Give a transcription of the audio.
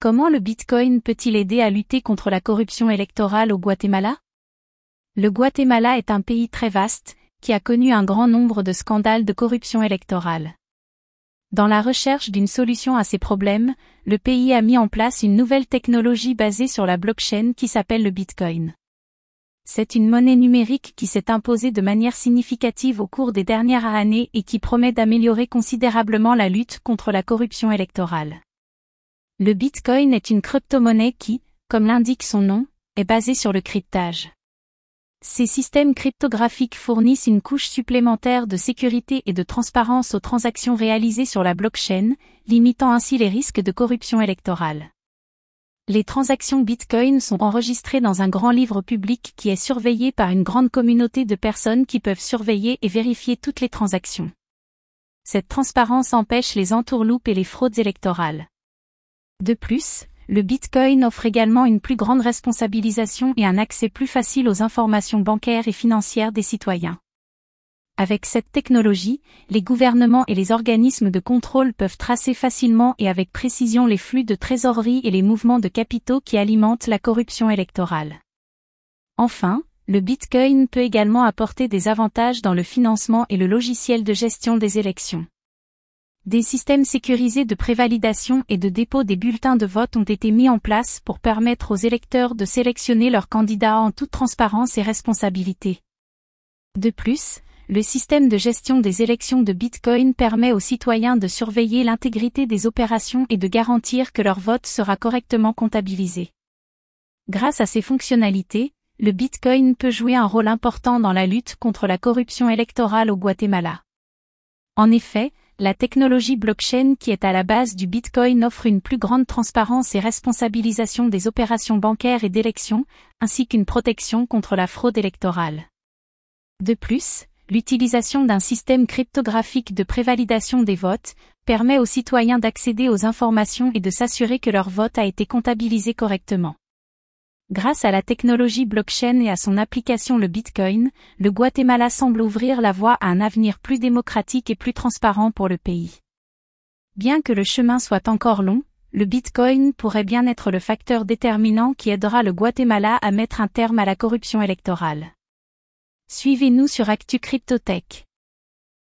Comment le Bitcoin peut-il aider à lutter contre la corruption électorale au Guatemala? Le Guatemala est un pays très vaste, qui a connu un grand nombre de scandales de corruption électorale. Dans la recherche d'une solution à ces problèmes, le pays a mis en place une nouvelle technologie basée sur la blockchain qui s'appelle le Bitcoin. C'est une monnaie numérique qui s'est imposée de manière significative au cours des dernières années et qui promet d'améliorer considérablement la lutte contre la corruption électorale. Le Bitcoin est une crypto-monnaie qui, comme l'indique son nom, est basée sur le cryptage. Ces systèmes cryptographiques fournissent une couche supplémentaire de sécurité et de transparence aux transactions réalisées sur la blockchain, limitant ainsi les risques de corruption électorale. Les transactions Bitcoin sont enregistrées dans un grand livre public qui est surveillé par une grande communauté de personnes qui peuvent surveiller et vérifier toutes les transactions. Cette transparence empêche les entourloupes et les fraudes électorales. De plus, le Bitcoin offre également une plus grande responsabilisation et un accès plus facile aux informations bancaires et financières des citoyens. Avec cette technologie, les gouvernements et les organismes de contrôle peuvent tracer facilement et avec précision les flux de trésorerie et les mouvements de capitaux qui alimentent la corruption électorale. Enfin, le Bitcoin peut également apporter des avantages dans le financement et le logiciel de gestion des élections. Des systèmes sécurisés de prévalidation et de dépôt des bulletins de vote ont été mis en place pour permettre aux électeurs de sélectionner leurs candidats en toute transparence et responsabilité. De plus, le système de gestion des élections de Bitcoin permet aux citoyens de surveiller l'intégrité des opérations et de garantir que leur vote sera correctement comptabilisé. Grâce à ces fonctionnalités, le Bitcoin peut jouer un rôle important dans la lutte contre la corruption électorale au Guatemala. En effet, la technologie blockchain qui est à la base du Bitcoin offre une plus grande transparence et responsabilisation des opérations bancaires et d'élections, ainsi qu'une protection contre la fraude électorale. De plus, l'utilisation d'un système cryptographique de prévalidation des votes permet aux citoyens d'accéder aux informations et de s'assurer que leur vote a été comptabilisé correctement. Grâce à la technologie blockchain et à son application le Bitcoin, le Guatemala semble ouvrir la voie à un avenir plus démocratique et plus transparent pour le pays. Bien que le chemin soit encore long, le Bitcoin pourrait bien être le facteur déterminant qui aidera le Guatemala à mettre un terme à la corruption électorale. Suivez-nous sur Actu Cryptotech.